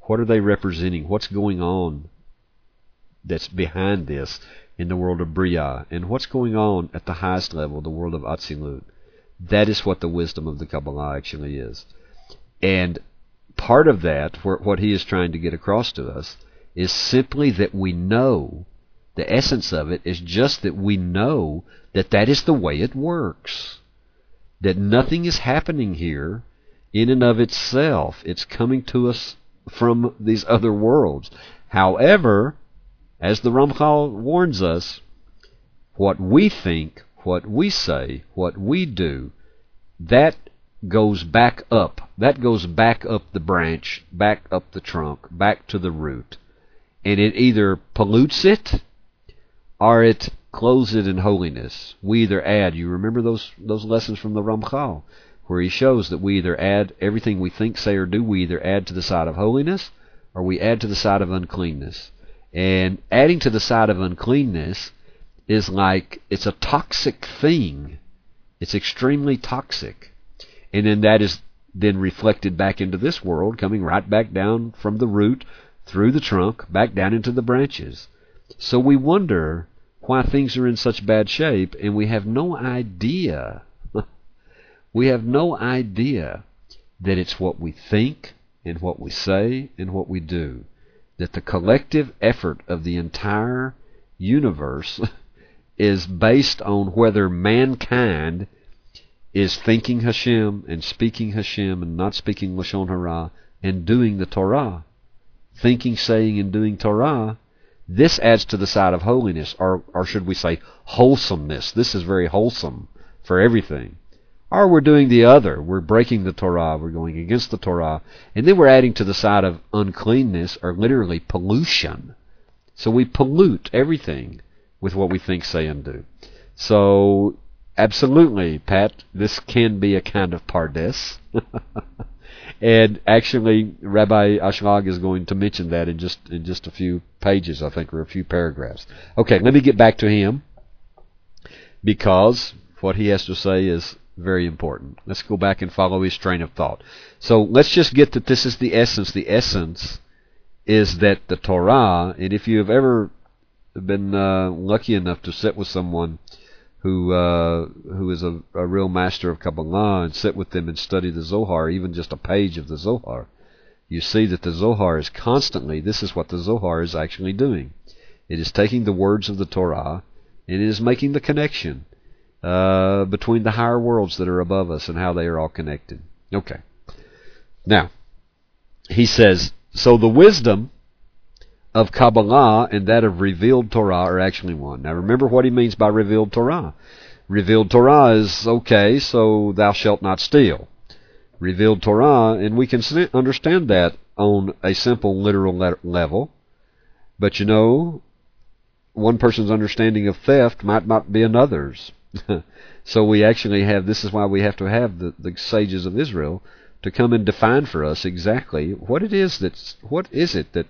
What are they representing? What's going on that's behind this in the world of Bria? And what's going on at the highest level, the world of Atzilut? That is what the wisdom of the Kabbalah actually is. And part of that, what he is trying to get across to us, is simply that we know, the essence of it is just that we know that that is the way it works. That nothing is happening here in and of itself. It's coming to us from these other worlds. However, as the Ramchal warns us, what we think, what we say, what we do, that goes back up. That goes back up the branch, back up the trunk, back to the root. And it either pollutes it or it clothes it in holiness. We either add, you remember those those lessons from the Ramchal, where he shows that we either add everything we think, say, or do, we either add to the side of holiness or we add to the side of uncleanness. And adding to the side of uncleanness is like it's a toxic thing. It's extremely toxic and then that is then reflected back into this world, coming right back down from the root through the trunk, back down into the branches. So we wonder why things are in such bad shape, and we have no idea. we have no idea that it's what we think and what we say and what we do. That the collective effort of the entire universe is based on whether mankind is thinking Hashem and speaking Hashem and not speaking Lashon Hara and doing the Torah. Thinking, saying, and doing Torah. This adds to the side of holiness, or, or should we say wholesomeness. This is very wholesome for everything. or we're doing the other. We're breaking the Torah. We're going against the Torah. And then we're adding to the side of uncleanness or literally pollution. So we pollute everything with what we think, say, and do. So, absolutely, Pat, this can be a kind of pardes. and actually, Rabbi Ashlag is going to mention that in just in just a few pages, I think, or a few paragraphs. Okay, let me get back to him because what he has to say is very important. Let's go back and follow his train of thought. So let's just get that this is the essence. The essence is that the Torah, and if you have ever been uh, lucky enough to sit with someone who uh, who is a, a real master of Kabbalah and sit with them and study the Zohar, even just a page of the Zohar, you see that the Zohar is constantly. This is what the Zohar is actually doing. It is taking the words of the Torah and it is making the connection uh, between the higher worlds that are above us and how they are all connected. Okay. Now, he says, so the wisdom of Kabbalah and that of revealed Torah are actually one. Now remember what he means by revealed Torah. Revealed Torah is, okay, so thou shalt not steal. Revealed Torah, and we can understand that on a simple literal level. But you know, one person's understanding of theft might not be another's. so we actually have this is why we have to have the, the sages of Israel to come and define for us exactly what it is that's what is it that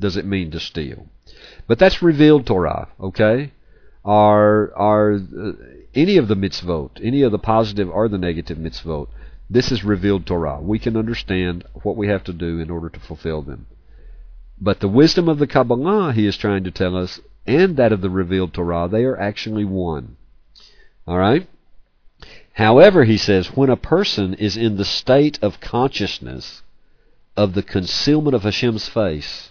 does it mean to steal. But that's revealed Torah, okay? Are are uh, any of the mitzvot, any of the positive or the negative mitzvot, this is revealed Torah. We can understand what we have to do in order to fulfill them. But the wisdom of the Kabbalah, he is trying to tell us, and that of the revealed Torah, they are actually one. All right? However, he says, when a person is in the state of consciousness of the concealment of Hashem's face,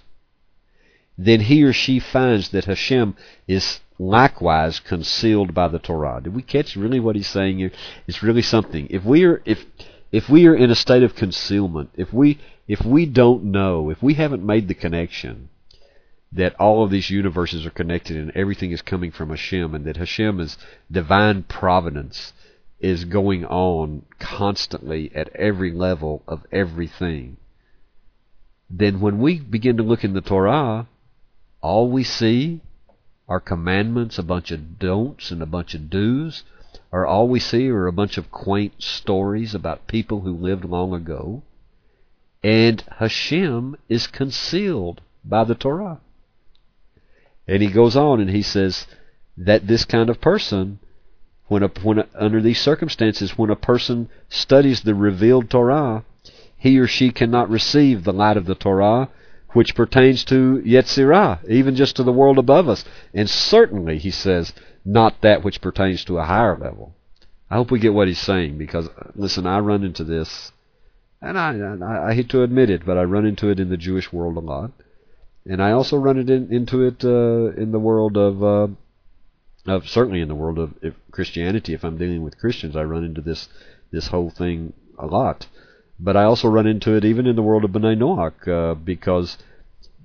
then he or she finds that Hashem is likewise concealed by the Torah. Did we catch really what he's saying here? It's really something. If we are if if we are in a state of concealment, if we if we don't know, if we haven't made the connection that all of these universes are connected and everything is coming from Hashem and that Hashem is divine providence is going on constantly at every level of everything, then when we begin to look in the Torah, all we see are commandments, a bunch of don'ts and a bunch of do's, or all we see are a bunch of quaint stories about people who lived long ago. And Hashem is concealed by the Torah. And he goes on and he says that this kind of person, when, a, when a, under these circumstances, when a person studies the revealed Torah, he or she cannot receive the light of the Torah, which pertains to Yetzirah, even just to the world above us. And certainly, he says, not that which pertains to a higher level. I hope we get what he's saying because, listen, I run into this, and I, I, I hate to admit it, but I run into it in the Jewish world a lot and I also run it in, into it uh, in the world of, uh, of certainly in the world of if Christianity. If I'm dealing with Christians, I run into this this whole thing a lot. But I also run into it even in the world of B'nai Noach uh, because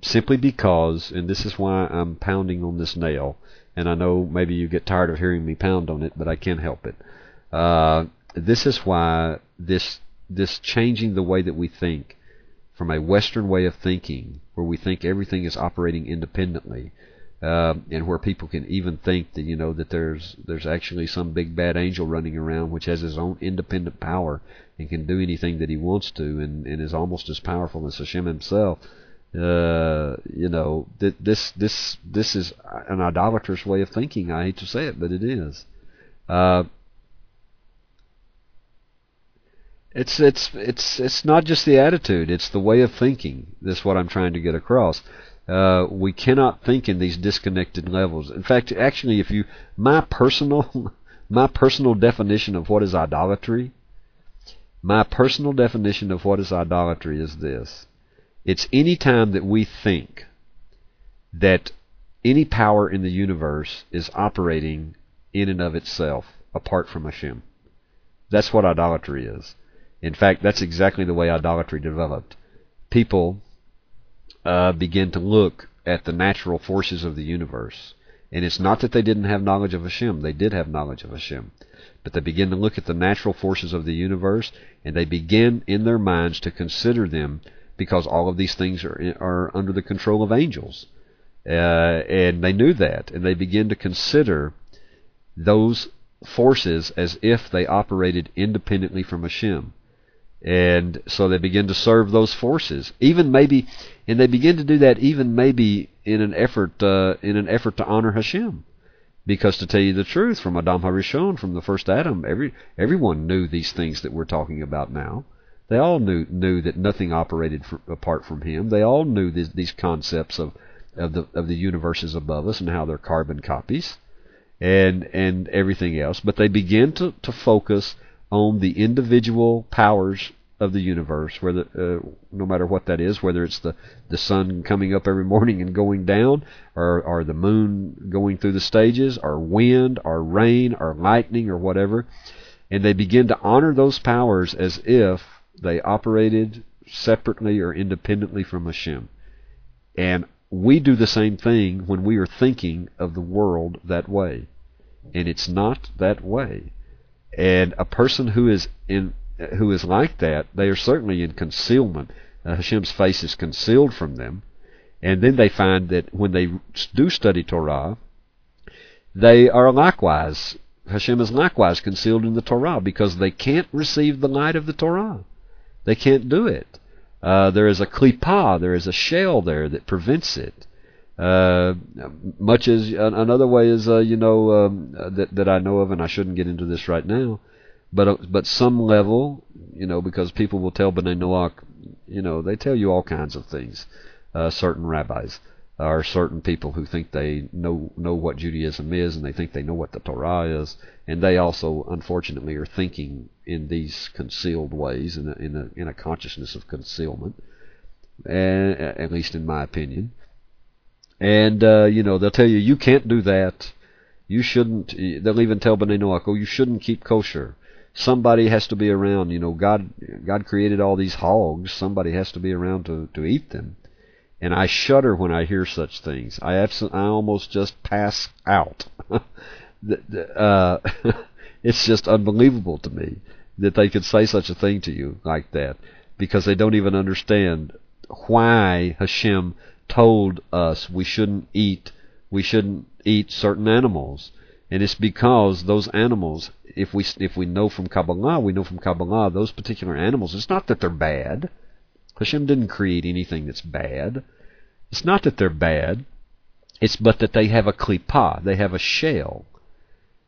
simply because, and this is why I'm pounding on this nail. And I know maybe you get tired of hearing me pound on it, but I can't help it. Uh, this is why this this changing the way that we think from a Western way of thinking, where we think everything is operating independently, uh, and where people can even think that you know that there's there's actually some big bad angel running around which has his own independent power and can do anything that he wants to, and, and is almost as powerful as Hashem himself. Uh, you know, th- this this this is an idolatrous way of thinking. I hate to say it, but it is. Uh, it's it's it's it's not just the attitude; it's the way of thinking. That's what I'm trying to get across. Uh, we cannot think in these disconnected levels. In fact, actually, if you my personal my personal definition of what is idolatry, my personal definition of what is idolatry is this: it's any time that we think that any power in the universe is operating in and of itself apart from Hashem. That's what idolatry is. In fact, that's exactly the way idolatry developed. People uh, begin to look at the natural forces of the universe And it's not that they didn't have knowledge of Hashem. They did have knowledge of Hashem. But they begin to look at the natural forces of the universe, and they begin in their minds to consider them because all of these things are, are under the control of angels. Uh, and they knew that, and they begin to consider those forces as if they operated independently from Hashem. And so they begin to serve those forces, even maybe, and they begin to do that even maybe in an effort, uh, in an effort to honor Hashem. Because to tell you the truth, from Adam Harishon, from the first Adam, every everyone knew these things that we're talking about now. They all knew knew that nothing operated for, apart from Him. They all knew these, these concepts of of the of the universes above us and how they're carbon copies, and and everything else. But they begin to to focus on the individual powers of the universe, whether uh, no matter what that is, whether it's the the sun coming up every morning and going down, or or the moon going through the stages, or wind, or rain, or lightning, or whatever, and they begin to honor those powers as if they operated separately or independently from Hashem. And we do the same thing when we are thinking of the world that way, and it's not that way. And a person who is in who is like that, they are certainly in concealment. Uh, Hashem's face is concealed from them. And then they find that when they do study Torah, they are likewise, Hashem is likewise concealed in the Torah because they can't receive the light of the Torah. They can't do it. Uh, there is a klipa, there is a shell there that prevents it. Uh, much as another way is, uh, you know, um, that that I know of, and I shouldn't get into this right now but uh, but some level, you know, because people will tell B'nai Noach, you know, they tell you all kinds of things. Uh, certain rabbis or certain people who think they know know what Judaism is and they think they know what the Torah is, and they also, unfortunately, are thinking in these concealed ways, in a, in a, in a consciousness of concealment, and, at least in my opinion. And uh, you know, they'll tell you you can't do that. You shouldn't. They'll even tell B'nai Noach, oh, you shouldn't keep kosher somebody has to be around. You know, God God created all these hogs. Somebody has to be around to to eat them. And I shudder when I hear such things. I absolutely, I almost just pass out. uh, it's just unbelievable to me that they could say such a thing to you like that because they don't even understand why Hashem told us we shouldn't eat we shouldn't eat certain animals and it's because those animals, if we if we know from Kabbalah, we know from Kabbalah those particular animals. It's not that they're bad. Hashem didn't create anything that's bad. It's not that they're bad. It's but that they have a klipa, they have a shell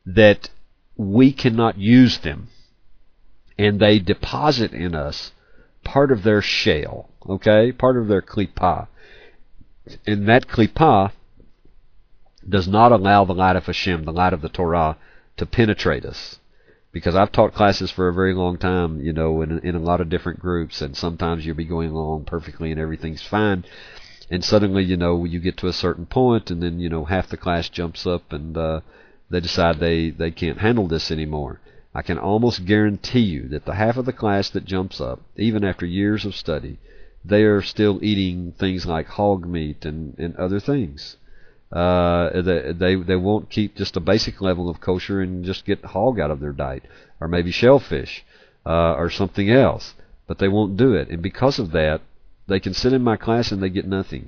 that we cannot use them, and they deposit in us part of their shell. Okay, part of their klipa, and that klipa does not allow the light of Hashem, the light of the Torah, to penetrate us. Because I've taught classes for a very long time, you know, in, in a lot of different groups, and sometimes you'll be going along perfectly and everything's fine, and suddenly, you know, you get to a certain point, and then, you know, half the class jumps up and uh, they decide they, they can't handle this anymore. I can almost guarantee you that the half of the class that jumps up, even after years of study, they are still eating things like hog meat and, and other things. Uh, they, they they won't keep just a basic level of kosher and just get hog out of their diet, or maybe shellfish, uh, or something else. But they won't do it, and because of that, they can sit in my class and they get nothing,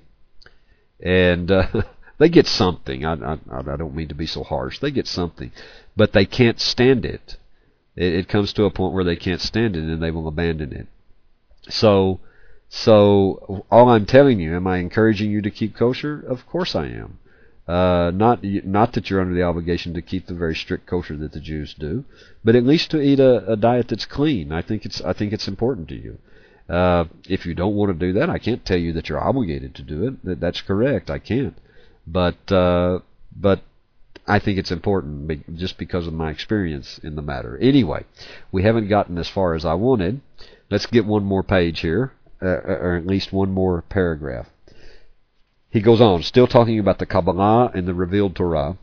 and uh, they get something. I, I I don't mean to be so harsh. They get something, but they can't stand it. It, it comes to a point where they can't stand it and they will abandon it. So. So all I'm telling you, am I encouraging you to keep kosher? Of course I am. Uh, not not that you're under the obligation to keep the very strict kosher that the Jews do, but at least to eat a, a diet that's clean. I think it's I think it's important to you. Uh, if you don't want to do that, I can't tell you that you're obligated to do it. That, that's correct. I can't. But uh, but I think it's important just because of my experience in the matter. Anyway, we haven't gotten as far as I wanted. Let's get one more page here, uh, or at least one more paragraph. He goes on, still talking about the Kabbalah and the revealed Torah,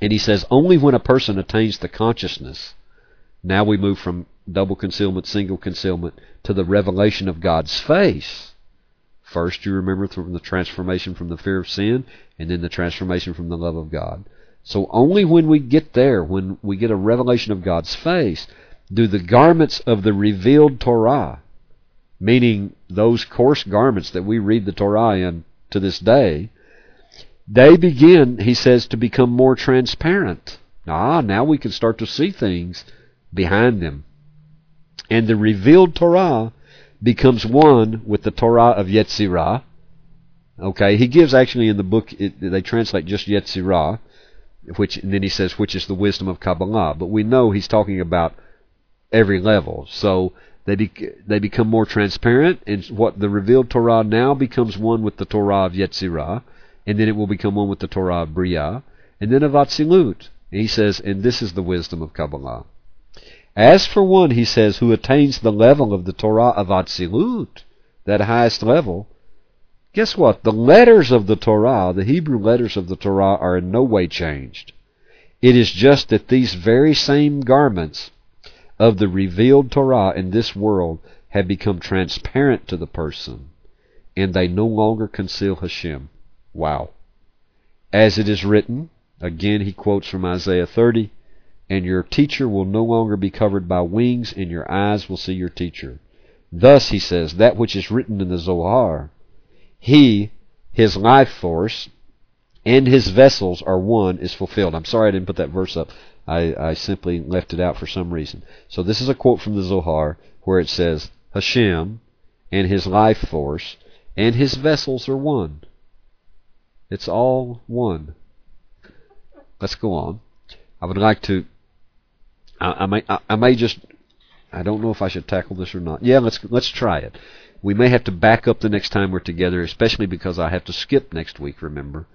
and he says, only when a person attains the consciousness, now we move from double concealment, single concealment, to the revelation of God's face. First, you remember from the transformation from the fear of sin, and then the transformation from the love of God. So only when we get there, when we get a revelation of God's face, do the garments of the revealed Torah, meaning those coarse garments that we read the Torah in to this day, they begin, he says, to become more transparent. Ah, now we can start to see things behind them. And the revealed Torah becomes one with the Torah of Yetzirah. Okay, he gives actually in the book, it, they translate just Yetzirah, which, and then he says, which is the wisdom of Kabbalah. But we know he's talking about every level. So they be, they become more transparent, and what the revealed Torah now becomes one with the Torah of Yetzirah, and then it will become one with the Torah of Bria, and then of Atzilut. And he says, and this is the wisdom of Kabbalah. As for one, he says, who attains the level of the Torah of Atzilut, that highest level, guess what? The letters of the Torah, the Hebrew letters of the Torah, are in no way changed. It is just that these very same garments of the revealed Torah in this world have become transparent to the person, and they no longer conceal Hashem. Wow. As it is written, again he quotes from Isaiah 30, and your teacher will no longer be covered by wings, and your eyes will see your teacher. Thus, he says, that which is written in the Zohar, he, his life force, and his vessels are one, is fulfilled. I'm sorry I didn't put that verse up. I, I simply left it out for some reason. So this is a quote from the Zohar where it says, Hashem and his life force and his vessels are one. It's all one. Let's go on. I would like to. I, I may. I, I may just. I don't know if I should tackle this or not. Yeah, let's let's try it. We may have to back up the next time we're together, especially because I have to skip next week. Remember,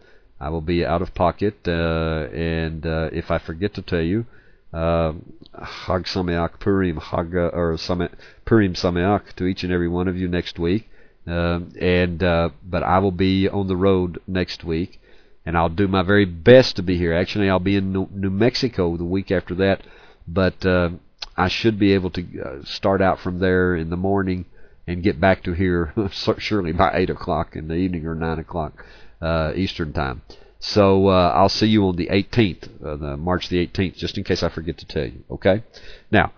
I will be out of pocket, uh, and uh, if I forget to tell you, uh, Hag Sameach Purim, Hag or Same, Purim Sameach to each and every one of you next week. Um, and uh, but I will be on the road next week, and I'll do my very best to be here. Actually, I'll be in New Mexico the week after that, but uh, I should be able to uh, start out from there in the morning and get back to here surely by eight o'clock in the evening or nine o'clock uh, Eastern time. So uh, I'll see you on the 18th, uh, the March the 18th, just in case I forget to tell you. Okay. Now,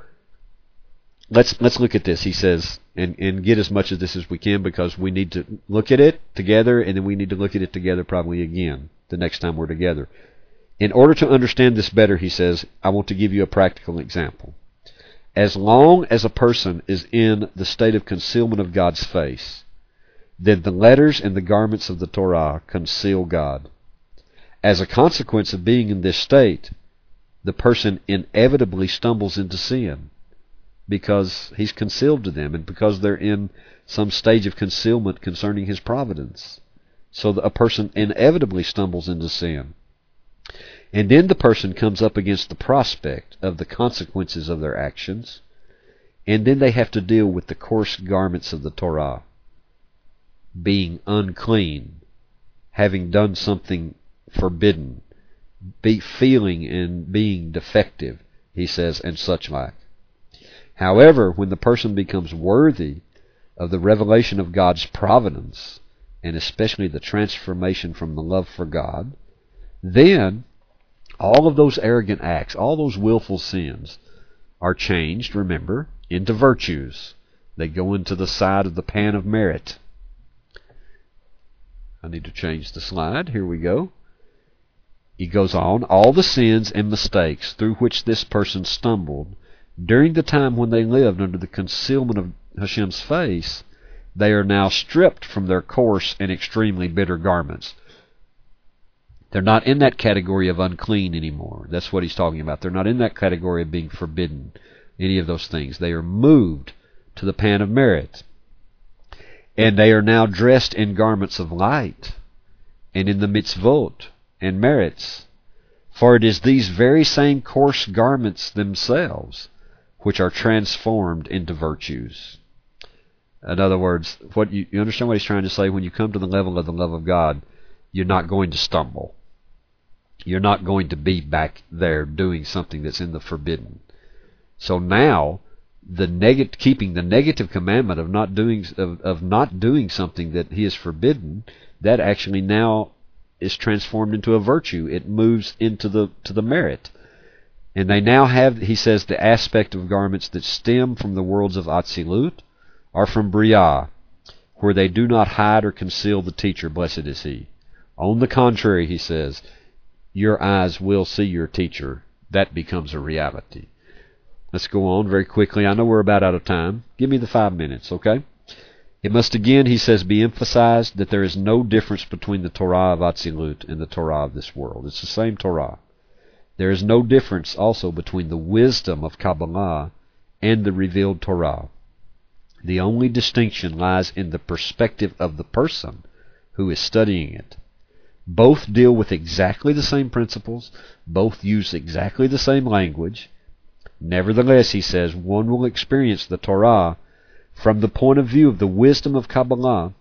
let's let's look at this. He says, and and get as much of this as we can because we need to look at it together, and then we need to look at it together probably again the next time we're together. In order to understand this better, he says, I want to give you a practical example. As long as a person is in the state of concealment of God's face, then the letters and the garments of the Torah conceal God. As a consequence of being in this state, the person inevitably stumbles into sin because he's concealed to them and because they're in some stage of concealment concerning his providence. So a person inevitably stumbles into sin. And then the person comes up against the prospect of the consequences of their actions, and then they have to deal with the coarse garments of the Torah, being unclean, having done something forbidden, be feeling and being defective, he says, and such like. However, when the person becomes worthy of the revelation of God's providence, and especially the transformation from the love for God, then all of those arrogant acts, all those willful sins, are changed, remember, into virtues. They go into the side of the pan of merit. I need to change the slide. Here we go. He goes on, all the sins and mistakes through which this person stumbled during the time when they lived under the concealment of Hashem's face, they are now stripped from their coarse and extremely bitter garments. They're not in that category of unclean anymore. That's what he's talking about. They're not in that category of being forbidden, any of those things. They are moved to the pan of merit. And they are now dressed in garments of light and in the mitzvot and merits. For it is these very same coarse garments themselves which are transformed into virtues. In other words, what you, you understand what he's trying to say? When you come to the level of the love of God, you're not going to stumble. You're not going to be back there doing something that's in the forbidden. So now the negative, keeping the negative commandment of not doing of, of not doing something that he has forbidden, that actually now is transformed into a virtue. It moves into the to the merit. And they now have, he says, the aspect of garments that stem from the worlds of Atzilut or from Briah, where they do not hide or conceal the teacher, blessed is he. On the contrary, he says, your eyes will see your teacher. That becomes a reality. Let's go on very quickly. I know we're about out of time. Give me the five minutes, okay? It must again, he says, be emphasized that there is no difference between the Torah of Atzilut and the Torah of this world. It's the same Torah. There is no difference also between the wisdom of Kabbalah and the revealed Torah. The only distinction lies in the perspective of the person who is studying it. Both deal with exactly the same principles, both use exactly the same language. Nevertheless, he says, one will experience the Torah from the point of view of the wisdom of Kabbalah,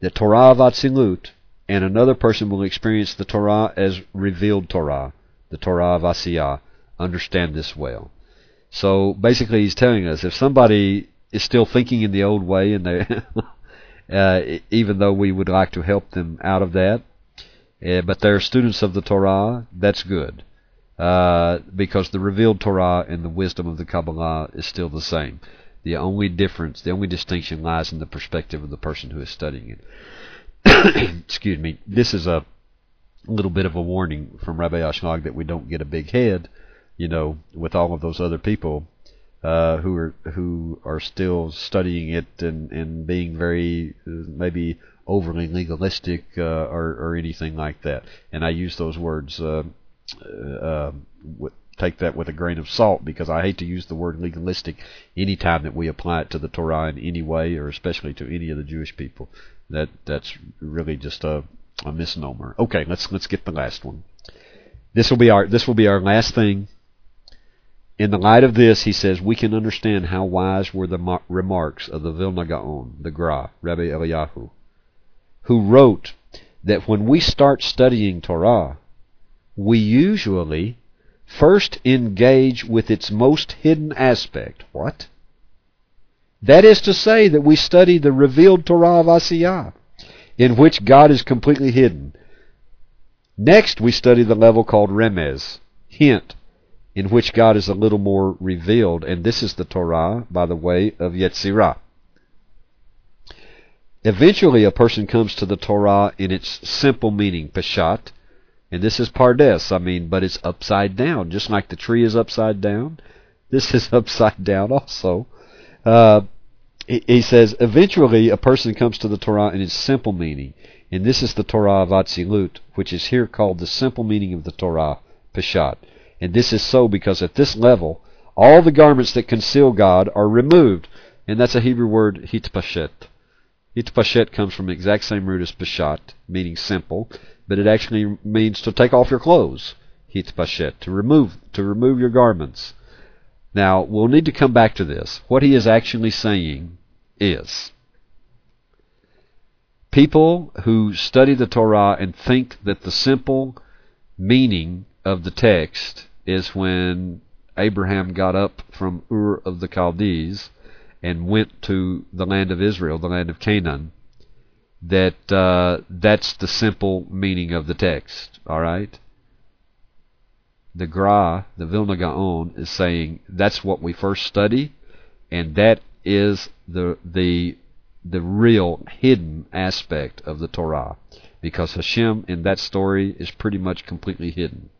the Torah of Atzilut, and another person will experience the Torah as revealed Torah, the Torah of Asiyah. Understand this well. So basically, he's telling us if somebody is still thinking in the old way, and they, uh, even though we would like to help them out of that, uh, but they're students of the Torah, that's good. Uh, because the revealed Torah and the wisdom of the Kabbalah is still the same. The only difference, the only distinction lies in the perspective of the person who is studying it. excuse me, this is a little bit of a warning from Rabbi Ashlag that we don't get a big head, you know, with all of those other people uh, who are who are still studying it and and being very uh, maybe overly legalistic uh, or or anything like that. And I use those words. Uh, uh, take that with a grain of salt because I hate to use the word legalistic anytime that we apply it to the Torah in any way or especially to any of the Jewish people. That that's really just a, a misnomer. Okay, let's let's get the last one. This will be our this will be our last thing. In the light of this, he says, we can understand how wise were the remarks of the Vilna Gaon, the Gra, Rabbi Eliyahu, who wrote that when we start studying Torah, we usually first engage with its most hidden aspect. What? That is to say that we study the revealed Torah of Asiyah, in which God is completely hidden. Next, we study the level called Remez, hint, in which God is a little more revealed, and this is the Torah by the way of Yetzirah. Eventually, a person comes to the Torah in its simple meaning, Peshat, and this is Pardes, I mean, but it's upside down, just like the tree is upside down. This is upside down also. Uh, he says, eventually a person comes to the Torah in its simple meaning, and this is the Torah of Atzilut, which is here called the simple meaning of the Torah, Peshat. And this is so because at this level, all the garments that conceal God are removed, and that's a Hebrew word, hitpashet. Hitpashet comes from the exact same root as Peshat, meaning simple, but it actually means to take off your clothes, hitpashet, to remove, to remove your garments. Now, we'll need to come back to this. What he is actually saying is people who study the Torah and think that the simple meaning of the text is when Abraham got up from Ur of the Chaldees and went to the land of Israel, the land of Canaan, that uh, that's the simple meaning of the text. All right the Gra, the Vilna Gaon, is saying that's what we first study, and that is the the the real hidden aspect of the Torah, because Hashem in that story is pretty much completely hidden.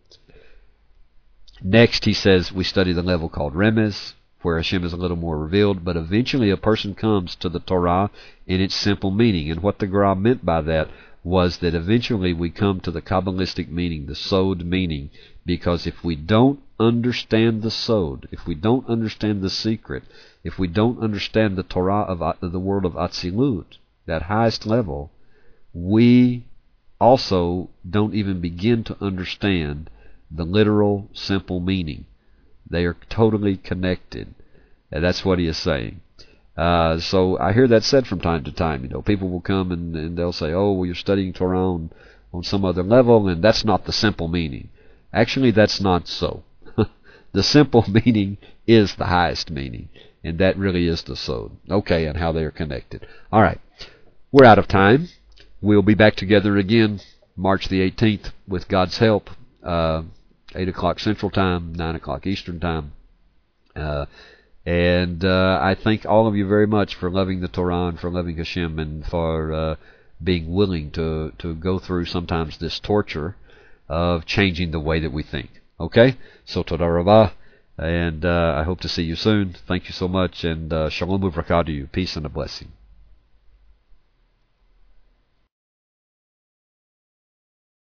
Next, he says we study the level called Remez, where Hashem is a little more revealed, but eventually a person comes to the Torah in its simple meaning, and what the Gra meant by that was that eventually we come to the Kabbalistic meaning, the Sod meaning, because if we don't understand the Sod, if we don't understand the secret, if we don't understand the Torah of uh, the world of Atzilut, that highest level, we also don't even begin to understand the literal, simple meaning. They are totally connected. And that's what he is saying. Uh, so I hear that said from time to time. You know, people will come and, and they'll say, "Oh, well, you're studying Torah on, on some other level, and that's not the simple meaning." Actually, that's not so. the simple meaning is the highest meaning, and that really is the sod. Okay, and how they are connected. All right, we're out of time. We'll be back together again March the 18th with God's help. Uh, 8 o'clock Central Time, 9 o'clock Eastern Time. Uh, and uh, I thank all of you very much for loving the Torah and for loving Hashem and for uh, being willing to, to go through sometimes this torture of changing the way that we think. Okay? So, Toda Rabah, and uh, I hope to see you soon. Thank you so much, and uh, Shalom Uvracha to you. Peace and a blessing.